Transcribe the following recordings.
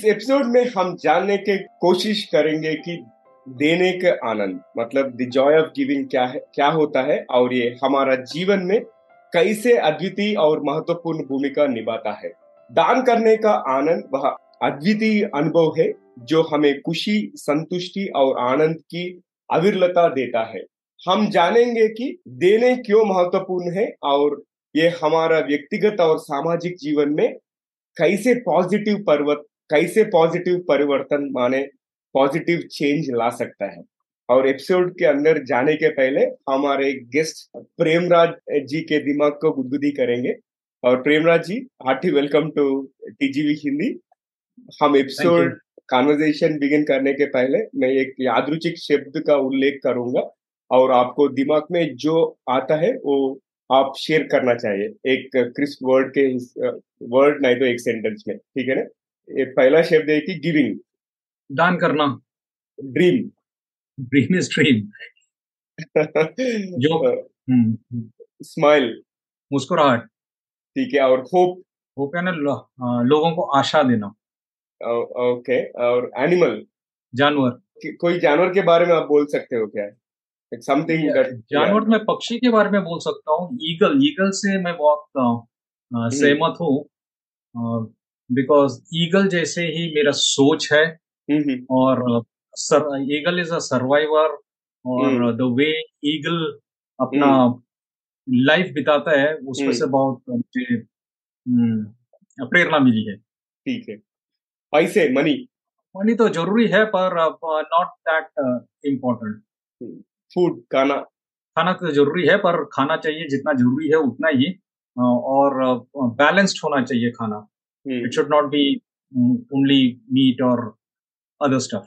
इस एपिसोड में हम जानने की कोशिश करेंगे कि देने का आनंद मतलब द जॉय ऑफ़ गिविंग क्या है, क्या होता है, और ये हमारा जीवन में कैसे अद्वितीय और महत्वपूर्ण भूमिका निभाता है। दान करने का आनंद वह अद्वितीय अनुभव है, जो हमें खुशी, संतुष्टि और आनंद की अविरलता देता है। हम जानेंगे कि देने क्यों महत्वपूर्ण है, और ये हमारा व्यक्तिगत और सामाजिक जीवन में कैसे पॉजिटिव पर्वत कैसे पॉजिटिव परिवर्तन माने पॉजिटिव चेंज ला सकता है? और एपिसोड के अंदर जाने के पहले हमारे गेस्ट प्रेमराज जी के दिमाग को गुदगुदी करेंगे। और Premraj ji hearty welcome to TGV Hindi. हम एपिसोड कॉन्वर्जेशन बिगिन करने के पहले मैं एक यादरुचिक शब्द का उल्लेख करूँगा। और आपको दिमाग में जो आता है वो आप शेयर करना चाहिए। एक क्रिस्प वर्ड के वर्ड नहीं तो एक सेंटेंस में ठीक है ना? पहला शब्द है कि गिविंग दान करना। ड्रीम ड्रीम इज़ ड्रीम जो स्माइल मुस्कुराहट। ठीक है और होप होप है ना लो, लोगों को आशा देना। ओके और एनिमल जानवर। कोई जानवर के बारे में आप बोल सकते हो क्या? समथिंग जानवर मैं पक्षी के बारे में बोल सकता हूँ। ईगल ईगल से मैं बहुत हम्म। सहमत हूँ। बिकॉज़ ईगल जैसे ही मेरा सोच है हम्म, हम्म। और ईगल इज़ अ सर्वाइवर और द वे ईगल अपना लाइफ बिताता है उसमें से बहुत मुझे प्रेरणा मिली है। ठीक है। पैसे मनी मनी तो ज़रूरी है पर नॉट दैट इम्पोर्टेंट फ़ूड खाना। खाना तो ज़रूरी है पर खाना चाहिए जितना ज़रूरी है उतना ही और बैलेंस्ड होना चाहिए खाना। It should not be only meat और अदर स्टफ़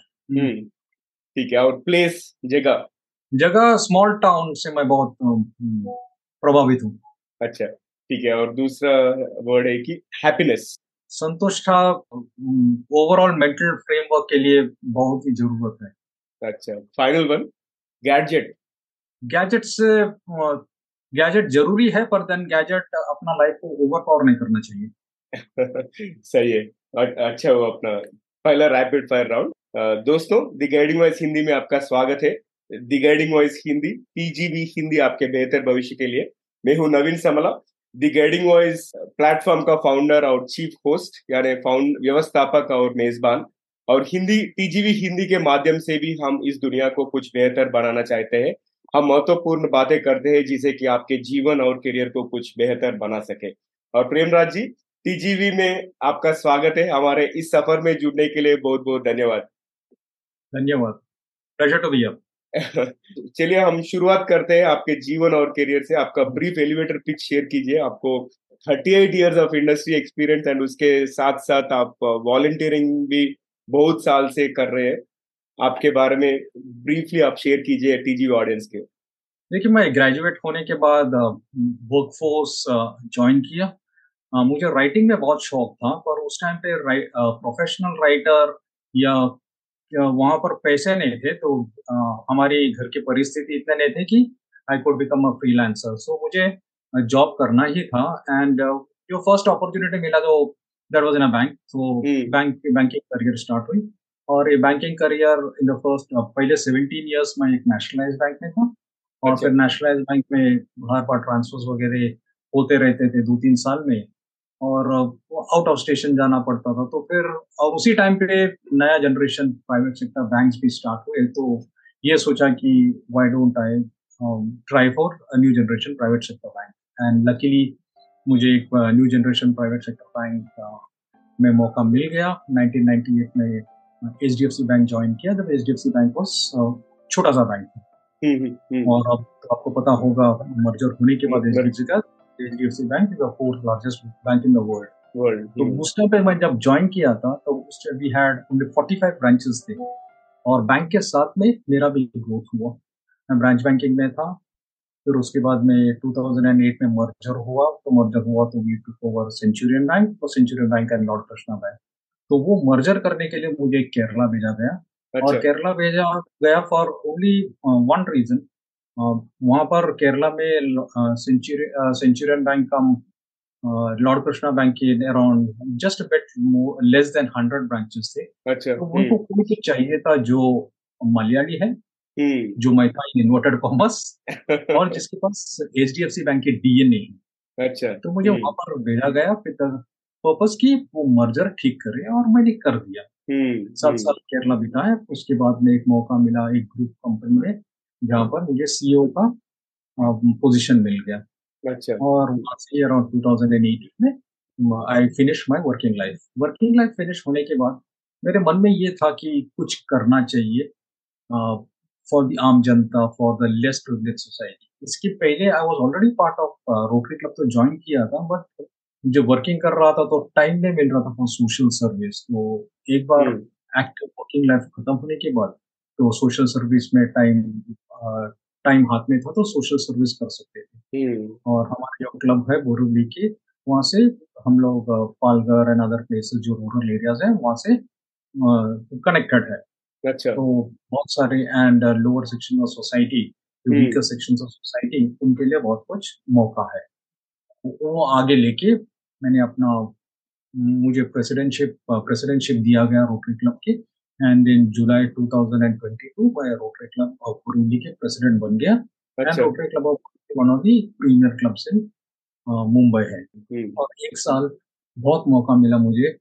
ठीक है और प्लेस जगह? जगह स्मॉल टाउन से मैं बहुत प्रभावित हूँ। अच्छा ठीक है और दूसरा वर्ड है कि हैप्पीनेस संतुष्टा ओवरऑल मेंटल फ्रेमवर्क के लिए बहुत ही ज़रूरत है। अच्छा फाइनल वन गैजेट गैजेट से गैजेट ज़रूरी है पर देन गैजेट अपना लाइफ को ओवर पावर नहीं करना चाहिए। सही है। अच्छा वो अपना पहला रैपिड फायर राउंड दोस्तों दी गाइडिंग वॉइस हिंदी में आपका स्वागत है। The guiding voice Hindi TGB Hindi आपके बेहतर भविष्य के लिए। मैं हूँ Naveen Samla. The guiding voice platform का फाउंडर और चीफ होस्ट यानी फाउंड व्यवस्थापक और मेजबान। और हिंदी टीजीवी हिंदी के माध्यम से भी हम इस दुनिया को कुछ बेहतर बनाना चाहते हैं। हम महत्वपूर्ण बातें करते हैं जिसे कि आपके जीवन और करियर को कुछ बेहतर बना सके। और प्रेमराज जी टीजीवी में आपका स्वागत है हमारे इस सफ़र में जुड़ने के लिए बहुत बहुत धन्यवाद। धन्यवाद। प्लेजर टू बी चलिए हम शुरुआत करते हैं आपके जीवन और करियर से। आपका ब्रीफ एलिवेटर पिच शेयर कीजिए। आपको 38 years of industry experience and उसके साथ साथ आप वॉलंटियरिंग भी बहुत साल से कर रहे हैं। आपके बारे में ब्रीफली आप शेयर कीजिए टीजी ऑडियंस के। देखिए मैं ग्रेजुएट होने के बाद वर्कफोर्स ज्वाइन किया। मुझे राइटिंग में बहुत शौक था पर उस टाइम पे प्रोफेशनल राइटर या वहाँ पर पैसे नहीं थे तो आ, हमारी घर की परिस्थिति इतने नहीं थे कि I could become a freelancer so मुझे जॉब करना ही था एंड जो फ़र्स्ट अपॉर्चुनिटी मिला तो that was in a bank so bank banking career start हुई और ये banking career in the first पहले 17 ईयर्स में एक नेशनलाइज बैंक में था और अच्छा। फिर नेशनलाइज बैंक में हर बार ट्रांसफर्स वगैरह होते रहते थे दो तीन साल में। और आउट ऑफ़ स्टेशन जाना पड़ता था। तो फिर और उसी टाइम पे नया जनरेशन प्राइवेट सेक्टर बैंक्स भी स्टार्ट हुए। तो ये सोचा कि why don't I try for a new generation private sector bank and luckily मुझे एक new generation private sector bank में मौका मिल गया। 1998 में H D F C bank join किया जब H D F C bank was छोटा सा बैंक था। हम्म, हम्म, हम्म। और अब आपको पता होगा मर्जर होने के बाद एच डी एफ़ सी का Bank is the fourth largest bank in the world. World. तो उस टाइम पे मैं जब ज्वाइन किया था तो उस time we had only 45 branches थे। और बैंक के साथ में मेरा भी ग्रोथ हुआ। मैं ब्रांच बैंकिंग में था। फिर उसके बाद में 2008 में मर्जर हुआ। तो मर्जर हुआ तो we took over Centurion Bank और Centurion Bank and Lord Krishna Bank तो वो मर्जर करने के लिए मुझे केरला भेजा गया। अच्छा। और केरला भेजा गया फॉर ओनली वन रीजन वहाँ पर केरला में सेंचुरी सेंचुरियन बैंक का लॉर्ड कृष्णा बैंक के around just bit less than hundred branches थे। अच्छा तो उनको हम्म, कोई तो चाहिए था जो मलयाली है हम्म, जो मैं था इन्वर्टेड कॉमर्स और जिसके पास H D F C bank के डीएनए है। अच्छा तो मुझे हम्म, वहाँ पर भेजा गया विद पर्पस की वो मर्जर ठीक करे और मैंने कर दिया। सात साल केरला बिताया उसके बाद में एक मौका मिला एक ग्रुप कंपनी में। जहाँ पर मुझे सीईओ का पोजीशन मिल गया। अच्छा। और वहाँ से अराउंड 2018 में I finish my working life working life finish होने के बाद मेरे मन में ये था कि कुछ करना चाहिए फॉर द आम जनता for the less privilege society इसके पहले I was already part of Rotary Club तो ज्वाइन किया था बट जो वर्किंग कर रहा था तो टाइम नहीं मिल रहा था फॉर सोशल सर्विस तो एक बार एक्टिव वर्किंग लाइफ खत्म होने के बाद तो सोशल सर्विस में टाइम टाइम हाथ में था तो सोशल सर्विस कर सकते थे। हम्म, और हमारा जो क्लब है बोरीवली के वहाँ से हम लोग पालघर एंड अदर प्लेसेस जो रूरल एरियाज़ हैं वहाँ से कनेक्टेड है। अच्छा। तो बहुत सारे and lower section of society weaker section of society उनके लिए बहुत कुछ मौका है। वो आगे लेके मैंने अपना मुझे प्रेसिडेंटशिप प्रेसिडेंटशिप दिया गया रोटरी क्लब के एंड इन जुलाई 2022 मैं रोटरी क्लब ऑफ़ बोरीवली के प्रेसिडेंट बन गया and Rotary Club of one of the premier clubs in Mumbai है और एक साल बहुत मौका मिला मुझे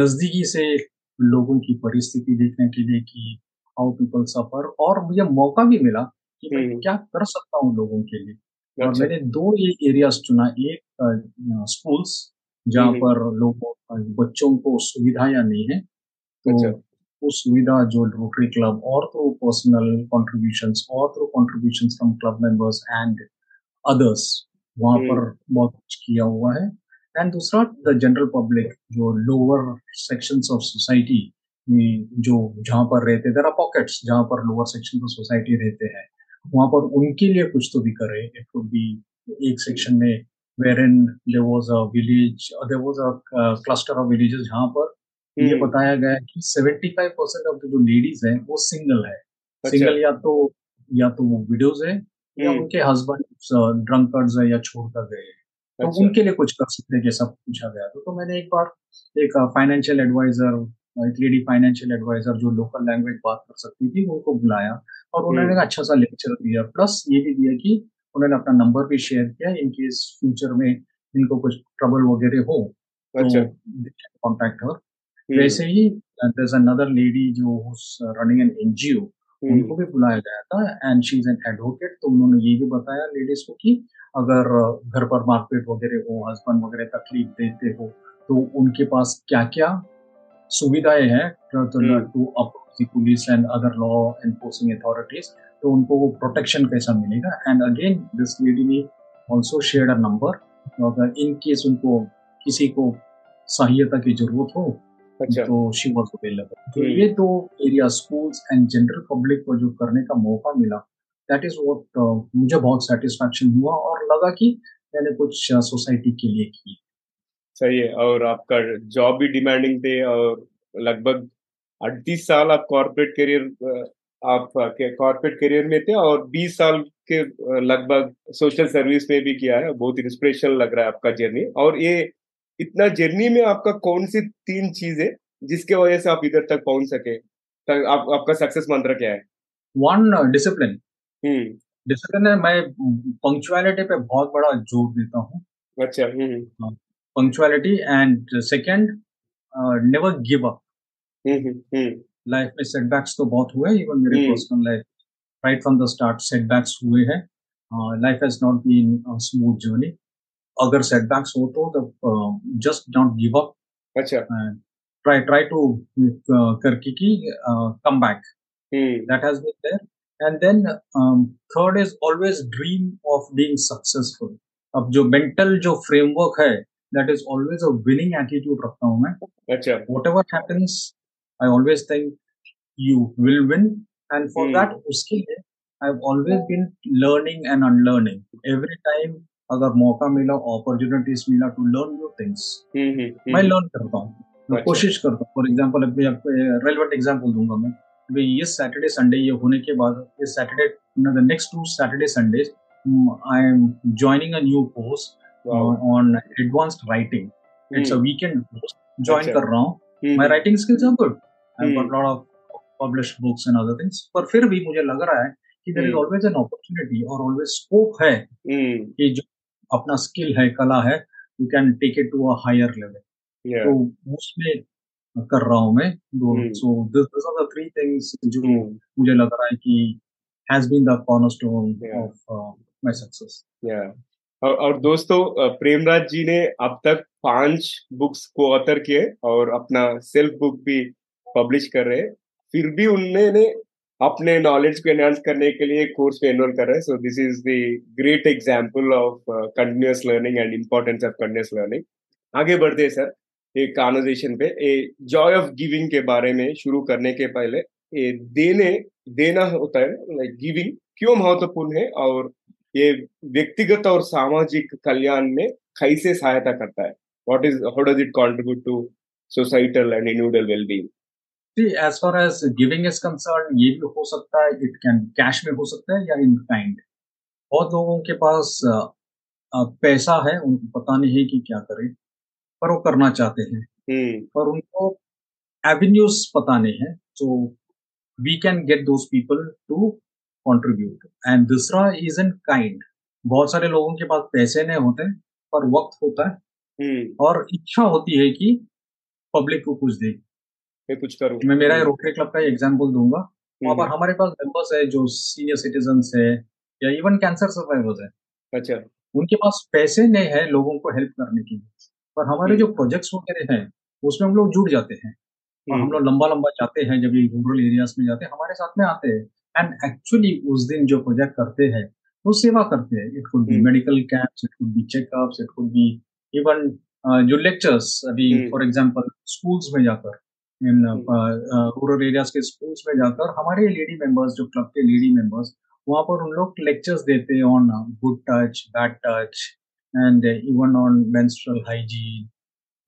नजदीकी से लोगों की परिस्थिति देखने के लिए कि हाउ पीपल सफ़र और मुझे मौका भी मिला कि मैं हम्म, क्या कर सकता हूँ लोगों के लिए। और मैंने दो ये एरियाज़ चुना। एक स्कूल्स जहाँ हम्म, पर लोगों बच्चों को सुविधाएँ नहीं है। तो वो सुविधा जो रोटरी क्लब और थ्रू पर्सनल कॉन्ट्रीब्यूशंस और through contributions from club members and others वहाँ पर हम्म, बहुत कुछ किया हुआ है। एंड दूसरा द जनरल पब्लिक जो लोअर सेक्शंस ऑफ़ सोसाइटी जो जहाँ पर रहते देर आर पॉकेट्स जहाँ पर लोअर सेक्शन ऑफ़ सोसाइटी रहते हैं। वहाँ पर उनके लिए कुछ तो भी करे। इट वुड बी एक सेक्शन में where in there was a village there was a cluster of villages जहाँ पर ये हम्म, बताया गया है कि 75 परसेंट ऑफ़ जो लेडीज़ हैं वो सिंगल है। अच्छा। सिंगल या तो या तो वो विडोज है या हम्म, उनके हस्बैंड ड्रंकर्स है या छोड़कर गए हैं। तो अच्छा। उनके लिए कुछ कर सकते हैं जैसा पूछा गया। तो, तो मैंने एक बार एक फाइनेंशियल एडवाइजर एक लेडी फाइनेंशियल एडवाइजर जो लोकल लैंग्वेज बात कर सकती थी उनको बुलाया और उन्होंने हम्म, अच्छा सा लेक्चर दिया। प्लस ये भी दिया कि उन्होंने अपना नंबर भी शेयर किया इन केस फ्यूचर में इनको कुछ ट्रबल वगैरह हो तो अच्छा। कॉन्टैक्ट हर हम्म, वैसे ही देयर इज़ अनदर लेडी जो रनिंग एन एनजीओ उनको हम्म, भी बुलाया गया था and she is an advocate तो उन्होंने ये भी बताया लेडीज़ को कि अगर घर पर मारपीट वगैरह हो हस्बैंड वगैरह तकलीफ़ देते हो तो उनके पास क्या क्या सुविधाएँ हैं to approach police and other law enforcing authorities तो उनको वो प्रोटेक्शन कैसा मिलेगा? एंड अगेन दिस लेडी ने ऑल्सो शेयर अ नंबर अगर इन केस उनको किसी को सहायता की ज़रूरत हो अच्छा। तो शी वॉज़ अवेलेबल तो हम्म, ये दो area schools and general public को जो करने का मौका मिला दैट इज़ व्हाट मुझे बहुत सेटिस्फैक्शन हुआ और लगा कि मैंने कुछ सोसाइटी के लिए की सही है और आपका जॉब भी डिमांडिंग थे और लगभग अड़तीस साल आप कॉर्पोरेट करियर आप कॉर्पोरेट करियर में थे और 20 साल के लगभग सोशल सर्विस में भी किया है। बहुत इंस्पिरेशनल लग रहा है आपका जर्नी और ये इतना जर्नी में आपका कौन सी तीन चीज़ है जिसके वजह से आप इधर तक पहुँच सके? तक आप, आपका सक्सेस मंत्र क्या है? वन डिसिप्लिन डिसिप्लिन है मैं पंक्चुअलिटी पे बहुत बड़ा ज़ोर देता हूँ। अच्छा हम्म। Punctuality and second never give up life में सेटबैक्स तो बहुत हुए इवन मेरे personal life right from the start setbacks हुए हैं। Life has not been smooth journey अगर सेटबैक्स हो तो जस्ट डोंट गिव अप अच्छा। ट्राई ट्राई टू करके की come back that has been there and then third is always dream of being successful अब जो मेंटल जो फ्रेमवर्क है that is always a winning attitude रखता हूँ मैं। अच्छा। Whatever I always think you will win and for that उसके लिए I have always been learning and unlearning every अगर मौका मिला अपॉर्चुनिटीज़ मिला टू things हम्म हम्म मैं लर्न करता हूँ। मैं अच्छा। कोशिश करता हूँ। फॉर एग्ज़ाम्पल अभी आपको रेलिवेंट एग्ज़ाम्पल दूँगा मैं। अभी ये सैटरडे संडे ये होने के बाद ये Saturday the next two Saturday Sundays I am joining a new course on advanced writing it's a weekend join. कर रहा हूँ। My writing skills are good I. Got lot of published books and other things पर फिर भी मुझे लग रहा है कि there is. Always an opportunity और ऑलवेज स्कोप है हम्म, कि जो अपना स्किल है कला है you can take it to a higher level तो उसमें कर रहा हूँ मैं हम्म। So this are the three things जो हम्म, मुझे लग रहा है कि has been the cornerstone of my success. और, और दोस्तों प्रेमराज जी ने अब तक पाँच बुक्स को ऑथर किए और अपना सेल्फ बुक भी पब्लिश कर रहे हैं। फिर भी उन्होंने अपने नॉलेज को एनहांस करने के लिए कोर्स में एनरोल कर रहे हैं। So this is the great example of continuous learning and importance of continuous learning आगे बढ़ते हैं सर एक कॉन्वर्जेशन पे। ए जॉय ऑफ़ गिविंग के बारे में शुरू करने के पहले, ये देने, देना होता है लाइक गिविंग क्यों महत्वपूर्ण है और ये व्यक्तिगत और सामाजिक कल्याण में कैसे सहायता करता है? What is how does it contribute to societal and individual wellbeing See, as far as giving is concerned, ये भी हो सकता है इट कैन कैश में हो सकता है या इन काइंड बहुत लोगों के पास पैसा है उनको पता नहीं है कि क्या करें पर वो करना चाहते हैं। हम्म। पर उनको एवेन्यूज पता नहीं है तो we can get those people to contribute and दूसरा इज़ इन काइंड बहुत सारे लोगों के पास पैसे नहीं होते पर वक्त होता है। हम्म। और इच्छा होती है कि पब्लिक को कुछ दे। मैं कुछ करूँ? मैं मेरा रोटरी क्लब का एग्ज़ाम्पल दूँगा। वहाँ पर हम्म, हमारे पास मेंबर्स है जो सीनियर सिटीजन्स है या इवन कैंसर सर्वाइवर्स है। अच्छा। उनके पास पैसे नहीं है लोगों को हेल्प करने के लिए। पर हमारे जो प्रोजेक्ट्स वगैरह हैं उसमें हम लोग जुड़ जाते हैं। और हम हम्म, लोग लंबा लंबा जाते हैं जब रूरल एरियाज़ में जाते हैं हमारे साथ में आते हैं। एंड एक्चुअली उस दिन जो प्रोजेक्ट करते हैं वो सेवा करते हैं। It could be hmm. Medical camps it could be checkups it could be even जो लेक्चर्स अभी हम्म। फॉर एग्जांपल स्कूल्स में जाकर इन रूरल एरियाज़ के स्कूल्स में जाकर हमारे लेडी मेंबर्स जो क्लब के लेडी मेंबर्स वहाँ पर उन लोग लेक्चर्स देते हैं on good touch bad touch and even on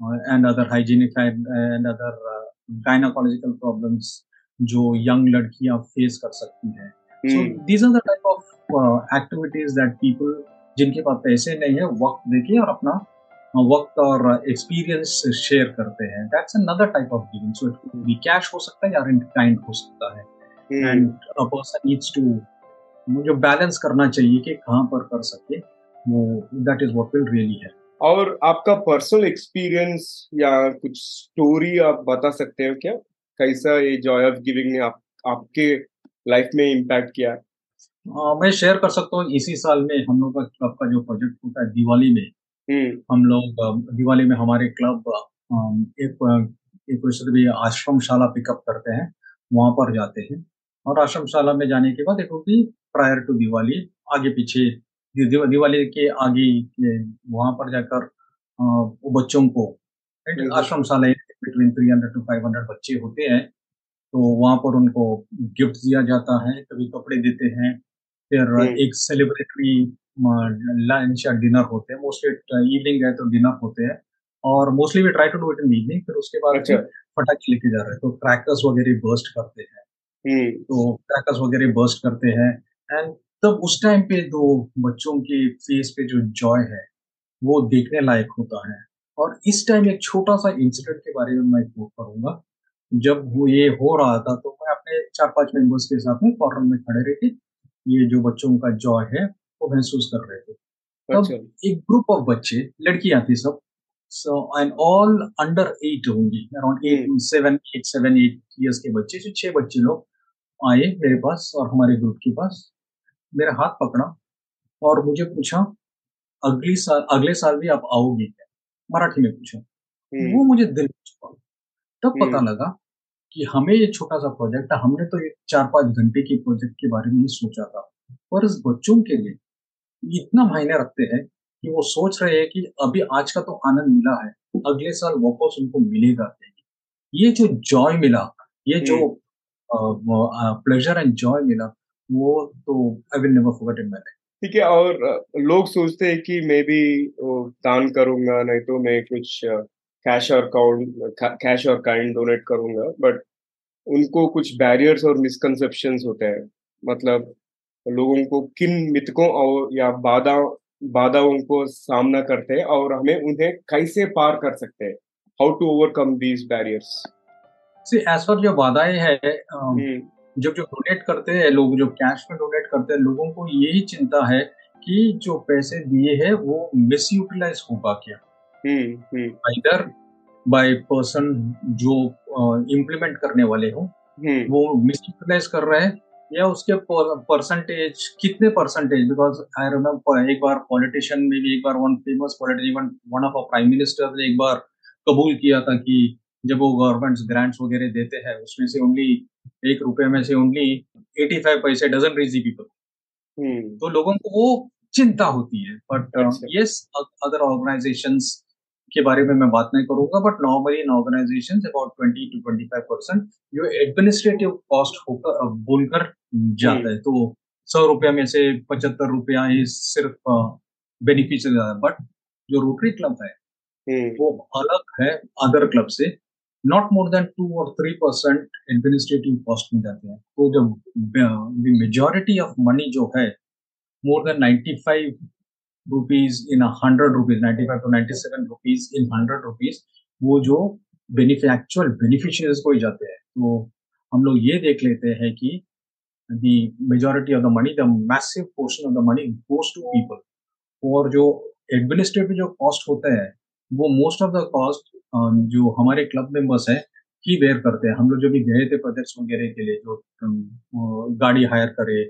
and other hygienic and, and other uh, gynecological problems जो यंग लड़कियाँ फेस कर सकती हैं। So these are the type of activities that people जिनके पास पैसे नहीं है वक्त देके और अपना वक्त और एक्सपीरियंस शेयर करते हैं। That's another type of giving so it could be cash हो सकता है या इन काइंड हो सकता है। And a person needs to जो बैलेंस करना चाहिए कि कहाँ पर कर सके वो that is what will really है और आपका पर्सनल एक्सपीरियंस या कुछ स्टोरी आप बता सकते हो क्या? कैसा ये जॉय ऑफ़ गिविंग ने आप, आपके लाइफ में इम्पैक्ट किया? अ, मैं शेयर कर सकता हूँ। इसी साल में हम लोग का क्लब का जो प्रोजेक्ट होता है दिवाली में हम लोग दिवाली में हमारे क्लब एक एक भी आश्रमशाला पिकअप करते हैं वहाँ पर जाते हैं और आश्रमशाला में जाने के बाद would be prior to Diwali आगे पीछे दिवाली के आगे वहाँ पर जाकर वो बच्चों को हम्म। आश्रमशाला between three hundred to five hundred बच्चे होते हैं तो वहाँ पर उनको गिफ्ट दिया जाता है कभी कपड़े देते हैं फिर हम्म। एक सेलिब्रेटरी लंच या डिनर होते हैं। मोस्टली इवनिंग है तो डिनर होते हैं। और mostly we try to do it in evening फिर उसके बाद अच्छा। फिर लेके जा रहे हैं। तो क्रैकर्स वगैरह बर्स्ट करते हैं। हम्म। तो क्रैकर्स वगैरह बर्स्ट करते हैं। एंड तब उस टाइम पे दो बच्चों के फेस पे जो जॉय है वो देखने लायक होता है। और इस टाइम एक छोटा सा इंसिडेंट के बारे में मैं कोट करूँगा। जब वो ये हो रहा था तो मैं अपने चार पाँच मेंबर्स के साथ में कॉर्नर में खड़े रहे थे ये जो बच्चों का जॉय है वो महसूस कर रहे थे। अच्छा। एक ग्रुप ऑफ़ बच्चे लड़कियाँ थी सब। So and all under eight होंगी। Around eight seven eight seven eight years के बच्चे जो छह बच्चे लोग आए मेरे पास और हमारे ग्रुप के पास। मेरा हाथ पकड़ा और मुझे पूछा अगली साल अगले साल भी आप आओगे क्या? मराठी में पूछा। हम्म वो मुझे दिल छुपा। तब पता हम्म। लगा कि हमें ये छोटा सा प्रोजेक्ट हमने तो एक चार पाँच घंटे के प्रोजेक्ट के बारे में ही सोचा था। पर इस बच्चों के लिए इतना मायने रखते हैं कि वो सोच रहे हैं कि अभी आज का तो आनंद मिला है अगले साल वापस उनको मिलेगा ये जो जॉय मिला ये जो प्लेजर एंड जॉय मिला वो तो I will never forget in my ठीक है और लोग सोचते हैं कि मैं भी दान करूँगा नहीं तो मैं कुछ कैश और काउंट कैश और काइंड डोनेट करूँगा बट उनको कुछ बैरियर्स और मिसकंसेप्शंस होते हैं। मतलब लोगों को किन मिथकों और या बाधा बाधाओं को सामना करते हैं और हमें उन्हें कैसे पार कर सकते हैं? How to overcome these barriers see as जो बाधाएँ है जब जो डोनेट करते हैं लोग जो कैश में डोनेट करते हैं लोगों को यही चिंता है कि जो पैसे दिए हैं वो मिस यूटिलाइज होगा क्या इधर बाय पर्सन जो इम्प्लीमेंट करने वाले हो वो मिस यूटिलाइज कर रहे हैं या उसके परसेंटेज कितने परसेंटेज बिकॉज़ आई रिमेम्बर एक बार पॉलिटिशियन में भी एक बार one famous politician one of prime minister ने एक बार कबूल किया था कि जब वो गवर्नमेंट ग्रांट्स वगैरह देते हैं उसमें से ओनली एक रुपए में से ओनली एटी फाइव पैसे डजन रीच दी पीपल तो लोगों को वो चिंता होती है। बट यस अदर ऑर्गेनाइजेशन के बारे में मैं बात नहीं करूँगा but normally in organisation about twenty to twenty five percent जो एडमिनिस्ट्रेटिव कॉस्ट होकर बोलकर जाता है तो सौ रुपया में से पचहत्तर रुपया ही सिर्फ़ बेनिफिशियल बट जो रोटरी क्लब है वो अलग है अदर क्लब से। नॉट मोर देन टू और थ्री परसेंट एडमिनिस्ट्रेटिव कॉस्ट में जाते हैं। तो जब मेजोरिटी ऑफ़ मनी जो है more than ninety five rupees in hundred rupees ninety five to ninety seven rupees in hundred rupees वो जो बेनिफिट एक्चुअल बेनिफिशियरीज को ही जाते हैं। तो हम लोग ये देख लेते हैं कि the majority of the money the massive portion of the money goes to people और जो एडमिनिस्ट्रेटिव जो कॉस्ट होता है वो मोस्ट ऑफ़ द कॉस्ट जो हमारे क्लब मेंबर्स हैं ही बेयर करते हैं। हम लोग जो भी गए थे प्रोजेक्ट्स वगैरह के लिए जो गाड़ी हायर करे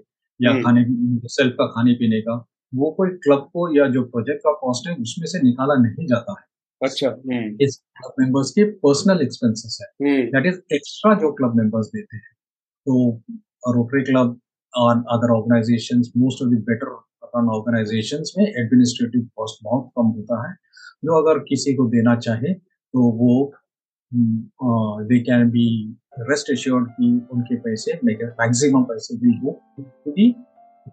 या हम्म। खाने सेल्फ का खाने पीने का वो कोई क्लब को या जो प्रोजेक्ट का कॉस्ट है उसमें से निकाला नहीं जाता है। अच्छा हम्म। इस क्लब मेंबर्स के पर्सनल एक्सपेंसेस है। दैट इज़ एक्स्ट्रा जो क्लब मेंबर्स देते हैं। तो रोटरी क्लब और other organisations most of the better run organisations में एडमिनिस्ट्रेटिव कॉस्ट बहुत कम होता है। जो अगर किसी को देना चाहे तो वो दे कैन बी रेस्ट एश्योर्ड कि उनके पैसे मैक्सिमम पैसे भी हो क्योंकि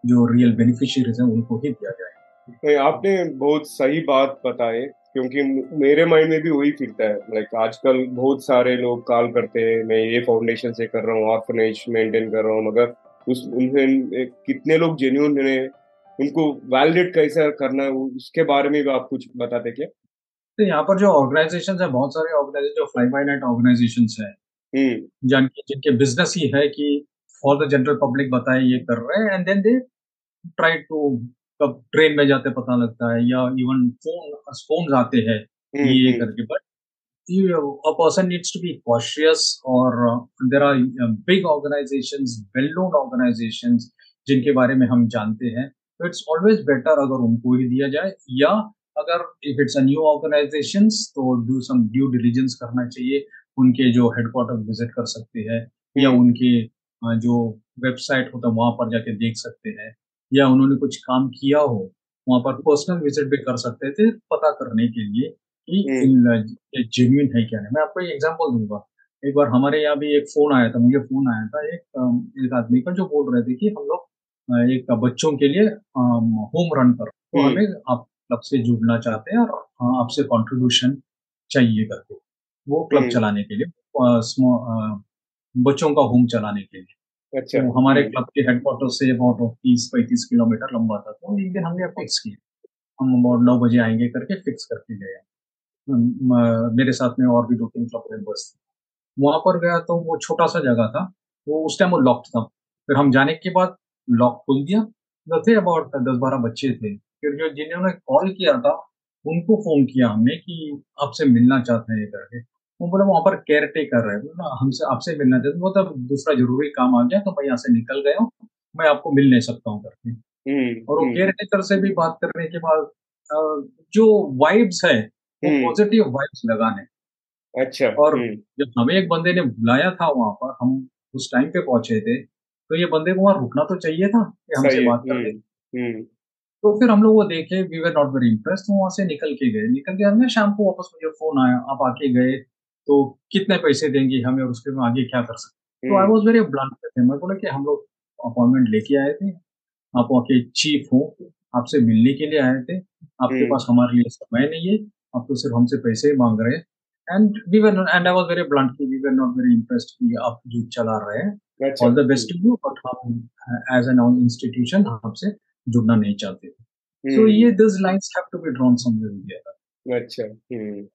जो रियल बेनिफिशियरीज हैं, उनको ही दिया जाए। आपने बहुत सही बात बताए क्योंकि मेरे माइंड में भी वही फिरता है लाइक आजकल बहुत सारे लोग कॉल करते हैं मैं ये फाउंडेशन से कर रहा हूँ ऑर्फनेज मेंटेन कर रहा हूँ मगर उस उनमें कितने लोग जेन्यून हैं उनको वैलिडेट कैसे करना है उसके बारे में भी आप कुछ बताते क्या तो यहाँ पर जो ऑर्गेनाइजेशन है बहुत सारे ऑर्गेनाइजेशन जो फ्लाई बाई नाइट ऑर्गेनाइजेशन है हम्म। जिनके बिज़नेस ही है कि फॉर द जनरल पब्लिक बताए ये कर रहे हैं and then they try to cub train में जाते पता लगता है या इवन फ़ोन फ़ोन आते हैं हम्म, ये हम्म। करके but a person needs to be cautious or uh, there are uh, big organizations well known organizations जिनके बारे में हम जानते हैं तो इट्स ऑलवेज बेटर अगर उनको ही दिया जाए या अगर if it's a new organisation तो डू सम ड्यू डिलीजेंस करना चाहिए उनके जो हेडक्वार्टर विज़िट कर सकते हैं या हम्म। उनके जो वेबसाइट होता है वहाँ पर जाके देख सकते हैं या उन्होंने कुछ काम किया हो वहाँ पर पर्सनल विज़िट भी कर सकते थे पता करने के लिए कि। जेन्यून है क्या नहीं मैं आपको एक एग्ज़ाम्पल दूँगा एक बार हमारे यहाँ भी एक फ़ोन आया था मुझे फ़ोन आया था एक एक आदमी का जो बोल रहे थे कि हम लोग एक बच्चों के लिए होम रन कर तो। हमें आप क्लब से जुड़ना चाहते हैं और आपसे कंट्रीब्यूशन चाहिए करके वो क्लब। चलाने के लिए बच्चों का होम चलाने के लिए अच्छा। तो हमारे क्लब। के हेडक्वार्टर से अबाउट तीस, पैंतीस किलोमीटर लंबा था तो एक दिन हमने फिक्स किया। हम अबाउट नौ बजे आएँगे करके फिक्स करके गए। मेरे साथ में और भी दो तीन क्लब मेंबर्स थे। वहाँ पर गया तो वो छोटा सा जगह था, वो उस टाइम वो लॉक था। फिर हम जाने के बाद लॉक खोल दिया। तो थे अबाउट दस बारह बच्चे थे। फिर जो जिन्होंने कॉल किया था, उनको फ़ोन किया हमने कि आपसे मिलना चाहते हैं करके वो बोला वहाँ पर केयर टेकर है। बोला हमसे आपसे मिलना चाहते वो तब दूसरा ज़रूरी काम आ गया तो मैं यहाँ से निकल गया हूँ। मैं आपको मिल नहीं सकता हूँ करके हम्म, और वो केयर हम्म। टेकर से भी बात करने के बाद जो वाइब्स है वो पॉजिटिव हम्म। वाइब्स लगाने। अच्छा और जब हमें एक बंदे ने बुलाया था वहाँ पर हम उस टाइम पे पहुँचे थे तो ये बंदे को वहाँ रुकना तो चाहिए था कि हमसे बात कर ले। तो फिर हम लोग वो देखे we were not very impress तो वहाँ से निकल के गए। निकल के हमने शाम को वापस मुझे फ़ोन आया आप आके गए तो कितने पैसे देंगे हमें और उसके आगे क्या कर सकते तो आई वॉज़ वेरी ब्लंट थे मैं बोला कि हम लोग अपॉइंटमेंट लेके आए थे। आप वहाँ के चीफ हो। आपसे मिलने के लिए आए थे। आपके हम्म। पास हमारे लिए समय नहीं है। आप तो सिर्फ़ हमसे पैसे ही मांग रहे हैं। And we were and I was very blunt कि we were not very impressed कि आप जो चला रहे हैं। All the best to you but हम एज एन इंस्टीट्यूशन आपसे जुड़ना नहीं चाहते थे। So ये lines have to be drawn somewhere together. अच्छा हम्म।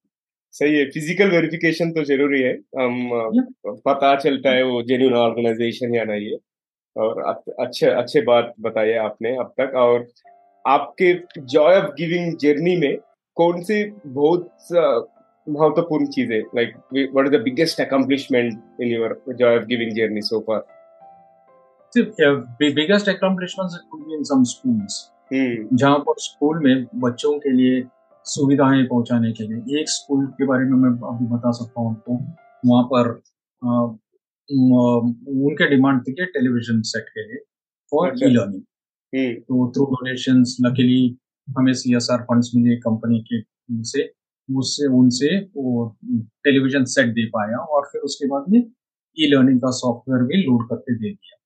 सही है फ़िज़िकल वेरिफिकेशन तो ज़रूरी है। हम पता चलता है वो जेन्यून ऑर्गेनाइजेशन या नहीं है। और अच्छे अच्छे बात बताइए आपने अब तक। और आपके जॉय ऑफ़ गिविंग जर्नी में कौन सी बहुत महत्वपूर्ण चीज़ें like what is the biggest accomplishment in your joy of giving journey so far biggest accomplishments could be in some schools जहाँ पर स्कूल में बच्चों के लिए सुविधाएँ पहुँचाने के लिए। एक स्कूल के बारे में मैं अभी बता सकता हूँ आपको। वहाँ पर आ, उनके डिमांड थी कि टेलीविज़न सेट के लिए फॉर ई लर्निंग तो थ्रू डोनेशन लकीली हमें सी एस आर फंड मिले कंपनी के से। उससे उनसे वो टेलीविज़न सेट दे पाया और फिर उसके बाद में ई लर्निंग का सॉफ्टवेयर भी लोड करके दे दिया।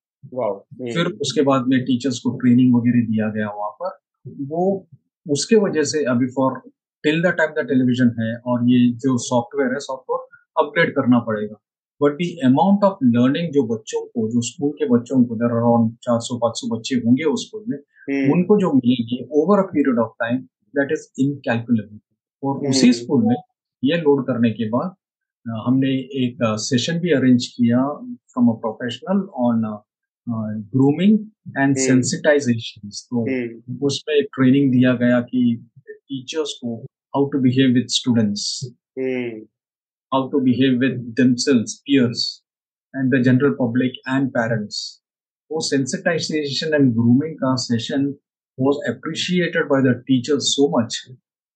हम्म। फिर उसके बाद में टीचर्स को ट्रेनिंग वगैरह दिया गया वहाँ पर। वो उसके वजह से अभी for till the time the television है और ये जो सॉफ्टवेयर है सॉफ्टवेयर अपग्रेड करना पड़ेगा but the amount of learning जो बच्चों को जो स्कूल के बच्चों को देर अराउंड चार सौ पाँच सौ बच्चे होंगे उस स्कूल में hmm. उनको जो मिलेगी over a period of time that is incalculable और hmm. उसी स्कूल में ये लोड करने के बाद हमने एक सेशन भी अरेंज किया from a professional on grooming and sensitization तो hmm. उसमें ट्रेनिंग दिया गया कि टीचर्स को how to behave with students how to behave with themselves peers and the general public and parents वो सेंसिटाइजेशन एंड ग्रूमिंग का session was appreciated by the teachers so much.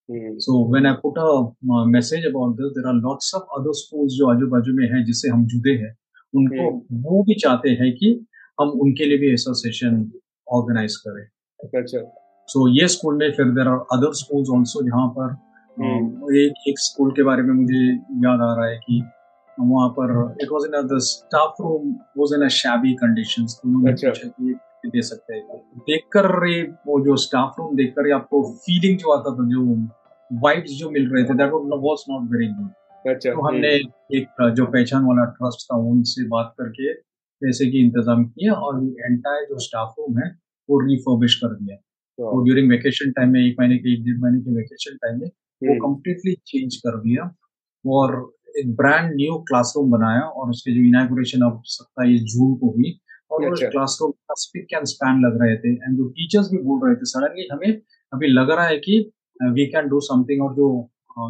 Mm. So when I put a uh, message about this, there are lots of other schools जो आजू बाजू में है जिससे हम जुड़े हैं उनको mm. वो भी चाहते हैं कि हम उनके लिए भी ऐसा सेशन ऑर्गेनाइज करें अच्छा सो ये स्कूल में फिर there are other schools also जहाँ पर हम्म। एक एक स्कूल के बारे में मुझे याद आ रहा है कि वहाँ पर it was in the staff room was in shabby conditions उन्होंने अच्छा। पूछा कि दे सकते हैं देखकर वो जो स्टाफ रूम देखकर आपको फीलिंग जो आता था जो वाइब्स जो मिल रहे थे that was not very good तो हमने हम्म। एक जो पहचान वाला ट्रस्ट था उनसे बात करके पैसे की इंतज़ाम किया और एंटायर जो स्टाफ रूम है वो रिफर्बिश कर दिया तो ड्यूरिंग वेकेशन टाइम में एक महीने के एक डेढ़ महीने के वेकेशन टाइम में वो कम्प्लीटली हम्म। चेंज कर दिया और एक ब्रांड न्यू क्लासरूम बनाया और उसके जो इनाग्रेशन अब सकता है जून को हुई और उस क्लासरूम का स्पिक एंड स्पैन लग रहे थे एंड जो टीचर्स भी बोल रहे थे सडनली हमें अभी लग रहा है कि वी कैन डू समथिंग और जो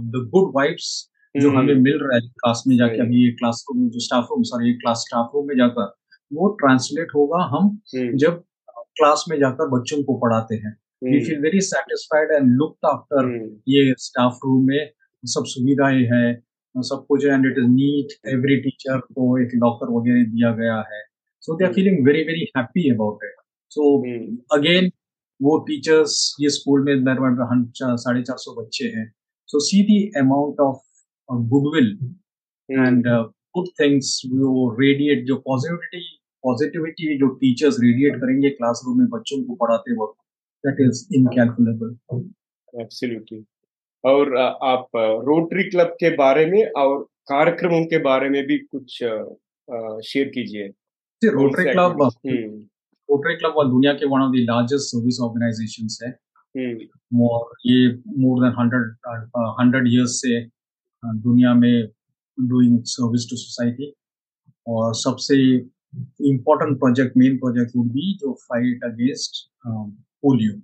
द गुड वाइब्स जो हम्म। हमें मिल रहा है क्लास में जाके अभी ये क्लासरूम जो staff room sorry class staff room में जाकर वो ट्रांसलेट होगा हम हम्म। जब क्लास में जाकर बच्चों को पढ़ाते हैं। We feel very satisfied and looked after ये स्टाफ रूम में। सब सुविधाएँ हैं सब कुछ and it is neat every teacher को एक लॉकर वगैरह दिया गया है। So they are feeling very very happy about it so again वो टीचर्स ये स्कूल में साढ़े चार सौ बच्चे हैं। So see the amount of goodwill and good things वो रेडिएट जो पॉजिटिविटी पॉजिटिविटी जो टीचर्स रेडिएट करेंगे क्लासरूम में बच्चों को पढ़ाते वक्त दैट इज़ इनकैलकुलेबल एब्सोल्युटली और आप रोटरी क्लब के बारे में और कार्यक्रमों के बारे में भी कुछ शेयर कीजिए। रोटरी क्लब रोटरी क्लब वाल दुनिया के one of the largest service organizations है। हम्म। और ये more than hundred hundred years से दुनिया में डूइंग सर्विस टू सोसाइटी और सबसे important project, main project would be to fight against um, polio.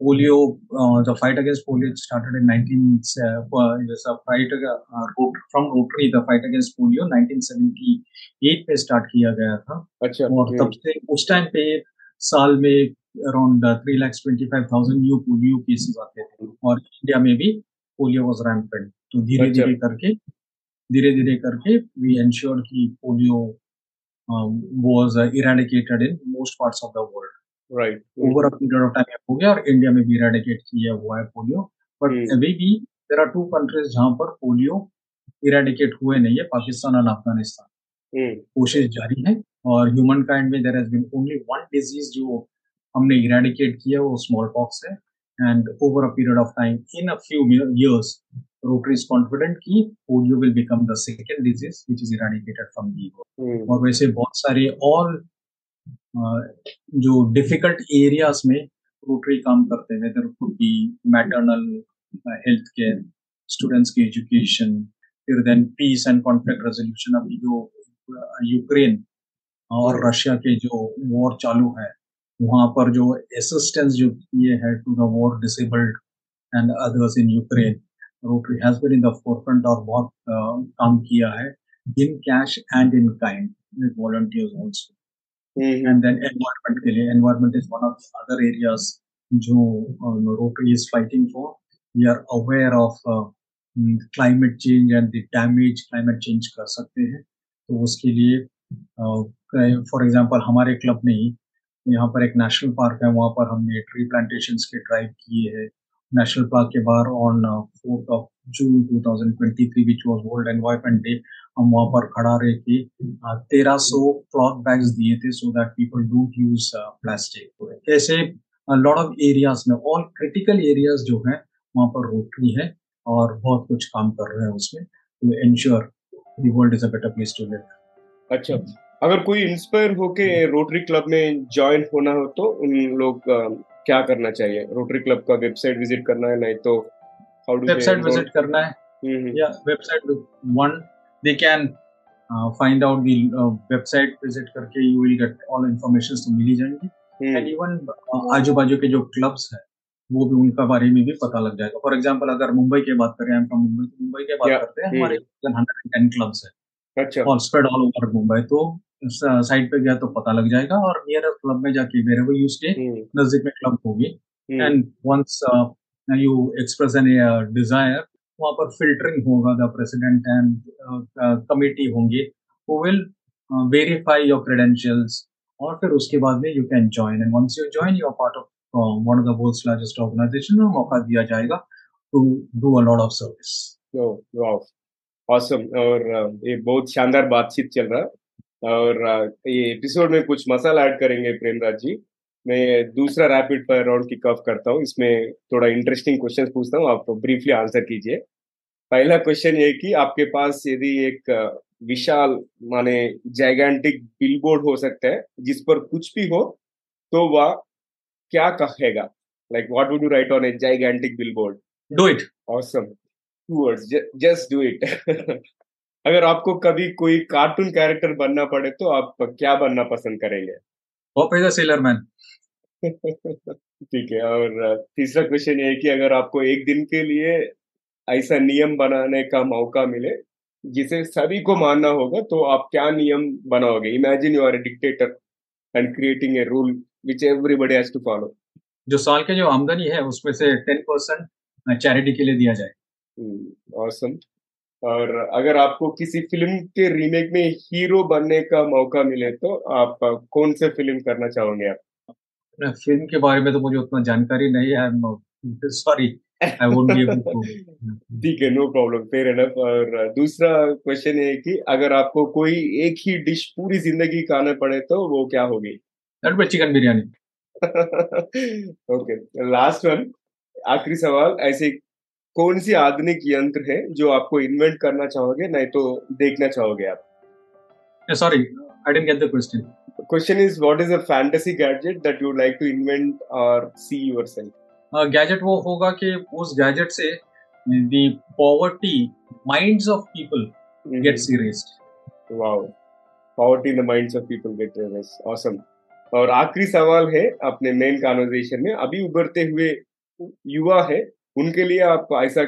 Polio, uh, the fight against polio started in 19, uh, there's a fight uh, from Rotary, the fight against polio 1978 पे start किया गया था अच्छा और तब से उस time पे साल में around three lakhs twenty five thousand new polio cases आते थे और इंडिया में भी पोलियो वॉज़ रैम्पेंट तो धीरे धीरे करके धीरे धीरे करके वी एंश्योर कि polio um, was uh, eradicated in most parts of the world. Right. Over a period of time हो गया और इंडिया में भी इरेडिकेट किया हुआ है पोलियो बट अभी भी देर आर टू कंट्रीज़ जहाँ पर पोलियो इरेडिकेट हुए नहीं है पाकिस्तान और अफ़गानिस्तान। कोशिश जारी है और ह्यूमन काइंड में there has been only one disease जो हमने इरेडिकेट किया वो स्मॉल पॉक्स है। And over a period of time in a few years Rotary is confident कि polio will become the second disease which is eradicated from the world. और वैसे बहुत सारे और जो डिफ़िकल्ट एरियाज़ में रोटरी काम करते हैं whether could be maternal health care students की एजुकेशन फिर then peace and conflict resolution अभी जो यूक्रेन और रशिया के जो वॉर चालू है वहाँ पर जो असिस्टेंस जो किए है to the war disabled and others in Ukraine Rotary has been in the forefront और बहुत काम किया है in cash and in kind with volunteers also and then environment के लिए environment is one of other areas जो Rotary is fighting for we are aware of climate change and the damage climate change कर सकते हैं. तो उसके लिए for uh, example हमारे क्लब ने ही यहाँ पर एक नेशनल पार्क है वहाँ पर हमने ट्री प्लांटेशन के ड्राइव किए हैं. नेशनल पार्क के बाहर on fourth of June 2023 which was world environment day हम वहाँ पर खड़ा रह के तेरह सौ क्लॉथ बैग्स दिए थे so that people don't use plastic ऐसे लॉट ऑफ़ एरियाज़ में ऑल क्रिटिकल एरियाज़ जो है, वहाँ पर रोटरी है और बहुत कुछ काम कर रहे हैं उसमें to ensure the world is a better place to live अच्छा अगर कोई इंस्पायर होके रोटरी क्लब में ज्वाइन होना हो तो उन लोग क्या करना चाहिए? रोटरी क्लब का वेबसाइट विज़िट करना है नहीं तो हाउ डू वेबसाइट विज़िट करना है। या website one they can find out the website visit करके you will get all information तो मिल ही जाएँगी। एंड इवन आजू बाजू के जो क्लब्स है वो भी उनका बारे में भी पता लग जाएगा। फॉर एग्ज़ाम्पल अगर मुंबई की बात करें फ्रॉम मुंबई मुंबई की बात करते हैं हमारे हंड्रेड एंड टेन क्लब्स है। अच्छा। और स्प्रेड ऑल ओवर मुंबई तो साइट पे गया तो पता लग जाएगा और नियर क्लब में जाके मेरे वो यूज़ के नज़दीक में क्लब होगी। And once you express an desire वहाँ पर फिल्टरिंग होगा द प्रेसिडेंट एंड कमिटी होंगे वो विल वेरीफाई योर क्रेडेंशियल्स और फिर उसके बाद में you can join and once you join you part of one of the world's largest organization में मौका दिया जाएगा to do a lot of service awesome और ये बहुत शानदार बातचीत चल रहा है। और ये एपिसोड में कुछ मसाला ऐड करेंगे प्रेमराज जी। मैं दूसरा रैपिड फायर राउंड की कफ करता हूँ। इसमें थोड़ा इंटरेस्टिंग क्वेश्चन पूछता हूँ। आप तो ब्रीफली आंसर कीजिए। पहला क्वेश्चन ये कि आपके पास यदि एक विशाल माने जैगेंटिक बिलबोर्ड हो सकता है जिस पर कुछ भी हो तो वह क्या कहेगा? Like what would you write on a gigantic billboard do it awesome two words just do it अगर आपको कभी कोई कार्टून कैरेक्टर बनना पड़े तो आप क्या बनना पसंद करेंगे? पॉप सेलर मैन ठीक है और तीसरा क्वेश्चन ये है कि अगर आपको एक दिन के लिए ऐसा नियम बनाने का मौका मिले जिसे सभी को मानना होगा तो आप क्या नियम बनाओगे? Imagine you are a dictator and creating a rule which everybody has to follow जो साल के जो आमदनी है उसमें से टेन परसेंट चैरिटी के लिए दिया जाए। ऑसम hmm, और अगर आपको किसी फ़िल्म के रीमेक में हीरो बनने का मौका मिले तो आप कौन से फ़िल्म करना चाहोगे आप? फ़िल्म के बारे में तो मुझे उतना जानकारी नहीं है। सॉरी ठीक है नो प्रॉब्लम फेयर एनफ और दूसरा क्वेश्चन है कि अगर आपको कोई एक ही डिश पूरी ज़िंदगी खाना पड़े तो वो क्या होगी? Chicken biryani okay last one आखिरी सवाल ऐसे कौन सी आधुनिक यंत्र है जो आपको इन्वेंट करना चाहोगे नहीं तो देखना चाहोगे आप? Sorry I didn't get the question question is what is a fantasy gadget that you like to invent और सी योरसेल्फ गैजेट वो होगा कि उस गैजेट से the poverty minds of people gets erased wow poverty in the minds of people get erased awesome और आखिरी सवाल है अपने मेन कन्वर्सेशन में अभी उभरते हुए युवा है उनके लिए आप ऐसा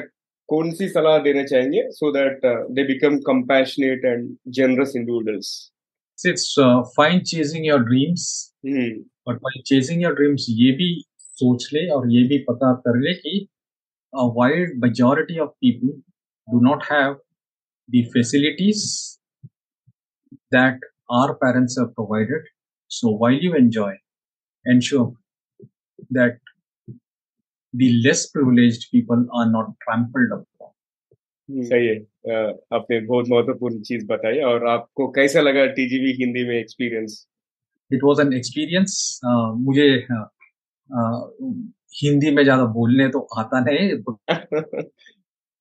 कौन सी सलाह देना चाहेंगे? So that they become compassionate and generous individuals it's fine chasing your dreams और फाइन चेजिंग योर ड्रीम्स ये भी सोच ले और ये भी पता कर ले कि wide majority of people do not have the facilities that our parents are provided so while you enjoy and sure that the less privileged people are not trampled upon. सही है। आपने बहुत महत्वपूर्ण चीज़ बताई और आपको कैसा लगा टीजीवी हिंदी में experience it was an experience मुझे uh, हिंदी में ज़्यादा बोलने तो आता नहीं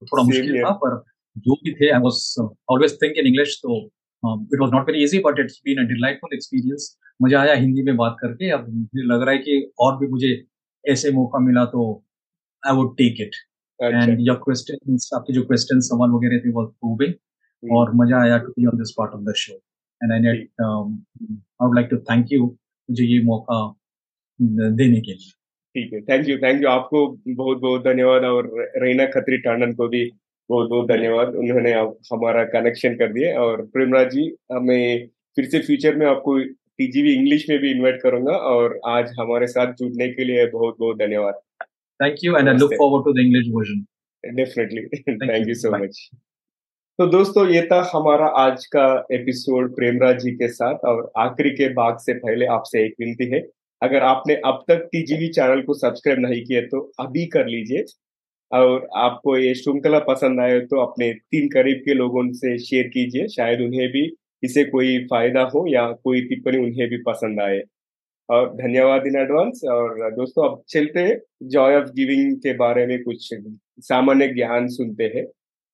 थोड़ा मुश्किल था पर जो भी थे I was always think in English so it was not very easy but it's been a delightful experience मज़ा आया हिंदी में बात करके अब मुझे लग रहा है कि और भी मुझे ऐसे मौका मिला तो I would take it and your question आपके जो क्वेश्चन सवाल वगैरह थे वो प्रूविंग और मज़ा आया to be on this part of the show and I net I would like to thank you मुझे ये मौका देने के लिए। ठीक है। थैंक यू थैंक यू आपको बहुत बहुत धन्यवाद और रईना खत्री टांडन को भी बहुत बहुत धन्यवाद। उन्होंने हमारा कनेक्शन कर दिया। और प्रेमराज जी हमें फिर से फ्यूचर में आपको टीजीवी इंग्लिश में भी इनवाइट करूँगा और आज हमारे साथ जुड़ने के लिए बहुत बहुत धन्यवाद। Thank you and I look forward to the English version definitely thank you so much तो दोस्तों ये था हमारा आज का एपिसोड प्रेमराज जी के साथ और आखिरी के भाग से पहले आपसे एक विनती है। अगर आपने अब तक टीजीवी चैनल को सब्सक्राइब नहीं किया तो अभी कर लीजिए और आपको ये श्रृंखला पसंद आए तो अपने तीन करीब के लोगों से शेयर कीजिए। शायद उन्हें भी इसे कोई फ़ायदा हो या कोई टिप्पणी उन्हें भी पसंद आए। और धन्यवाद इन एडवांस और दोस्तों, अब चलते जॉय ऑफ़ गिविंग के बारे में कुछ सामान्य ज्ञान सुनते हैं।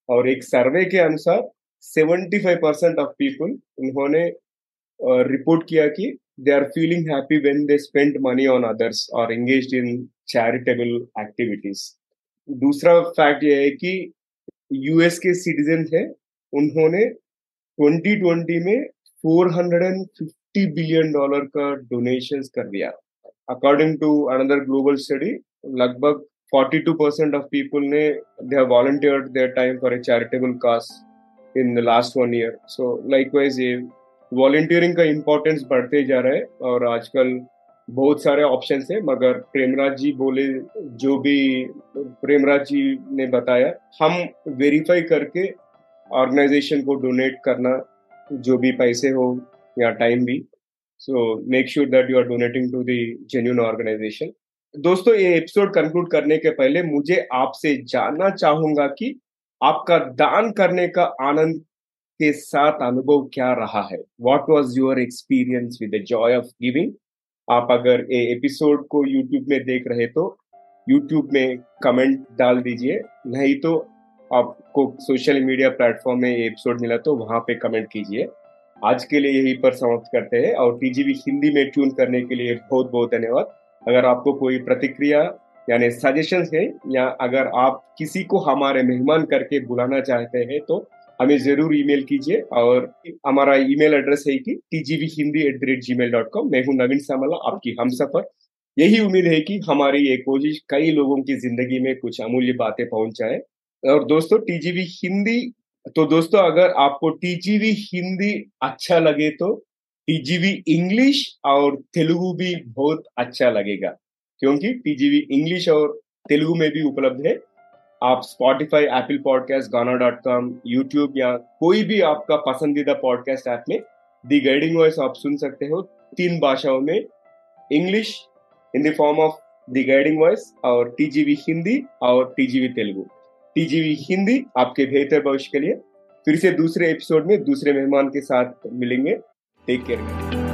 और एक सर्वे के अनुसार 75 परसेंट ऑफ़ पीपल उन्होंने रिपोर्ट किया कि they are feeling happy when they spend money on others और एंगेज इन चैरिटेबल एक्टिविटीज़ दूसरा फैक्ट ये है कि यूएस के सिटीजन है, उन्होंने 2020 में 450 बिलियन डॉलर का डोनेशन कर दिया। According to another global study लगभग 42 परसेंट ऑफ़ पीपल ने they have volunteered their time for a charitable cause in the last one year so likewise ये वॉल्टियरिंग का इम्पोर्टेंस बढ़ते जा रहा है और आजकल बहुत सारे ऑप्शन है, मगर प्रेमराज जी बोले, जो भी प्रेमराज जी ने बताया, हम वेरीफाई करके ऑर्गेनाइजेशन को डोनेट करना, जो भी पैसे हो या टाइम भी so make sure that you are donating to the genuine organization दोस्तों, ये एपिसोड कंक्लूड करने के पहले मुझे आपसे जानना चाहूँगा कि आपका दान करने का आनंद के साथ अनुभव क्या रहा है? What was your experience with joy of giving आप अगर ये एपिसोड को यूट्यूब में देख रहे तो यूट्यूब में कमेंट डाल दीजिए, नहीं तो आपको सोशल मीडिया प्लेटफॉर्म में एपिसोड मिला तो वहाँ पे कमेंट कीजिए। आज के लिए यही पर समाप्त करते हैं और टीजीवी हिंदी में ट्यून करने के लिए बहुत बहुत धन्यवाद। अगर आपको कोई प्रतिक्रिया यानी सजेशन है या अगर आप किसी को हमारे मेहमान करके बुलाना चाहते हैं तो हमें ज़रूर ईमेल कीजिए और हमारा ईमेल एड्रेस है कि TGV Hindi at the rate Gmail dot com मैं हूँ नवीन सामला, आपकी हम सफ़र यही उम्मीद है कि हमारी ये कोशिश कई लोगों की ज़िंदगी में कुछ अमूल्य बातें पहुँचाए। और दोस्तों टीजीवी हिंदी तो दोस्तों, अगर आपको टीजीवी हिंदी अच्छा लगे तो टीजीवी इंग्लिश और तेलुगु भी बहुत अच्छा लगेगा, क्योंकि टीजीवी इंग्लिश और तेलुगु में भी उपलब्ध है। आप Spotify Apple podcast Gaana dot com YouTube या कोई भी आपका पसंदीदा पॉडकास्ट ऐप में दी गाइडिंग वॉइस आप सुन सकते हो। तीन भाषाओं में English in the form of the guiding voice और टीजीवी हिंदी और टीजीवी तेलुगु टीजीवी हिंदी आपके बेहतर भविष्य के लिए। फिर से दूसरे एपिसोड में दूसरे मेहमान के साथ मिलेंगे। Take care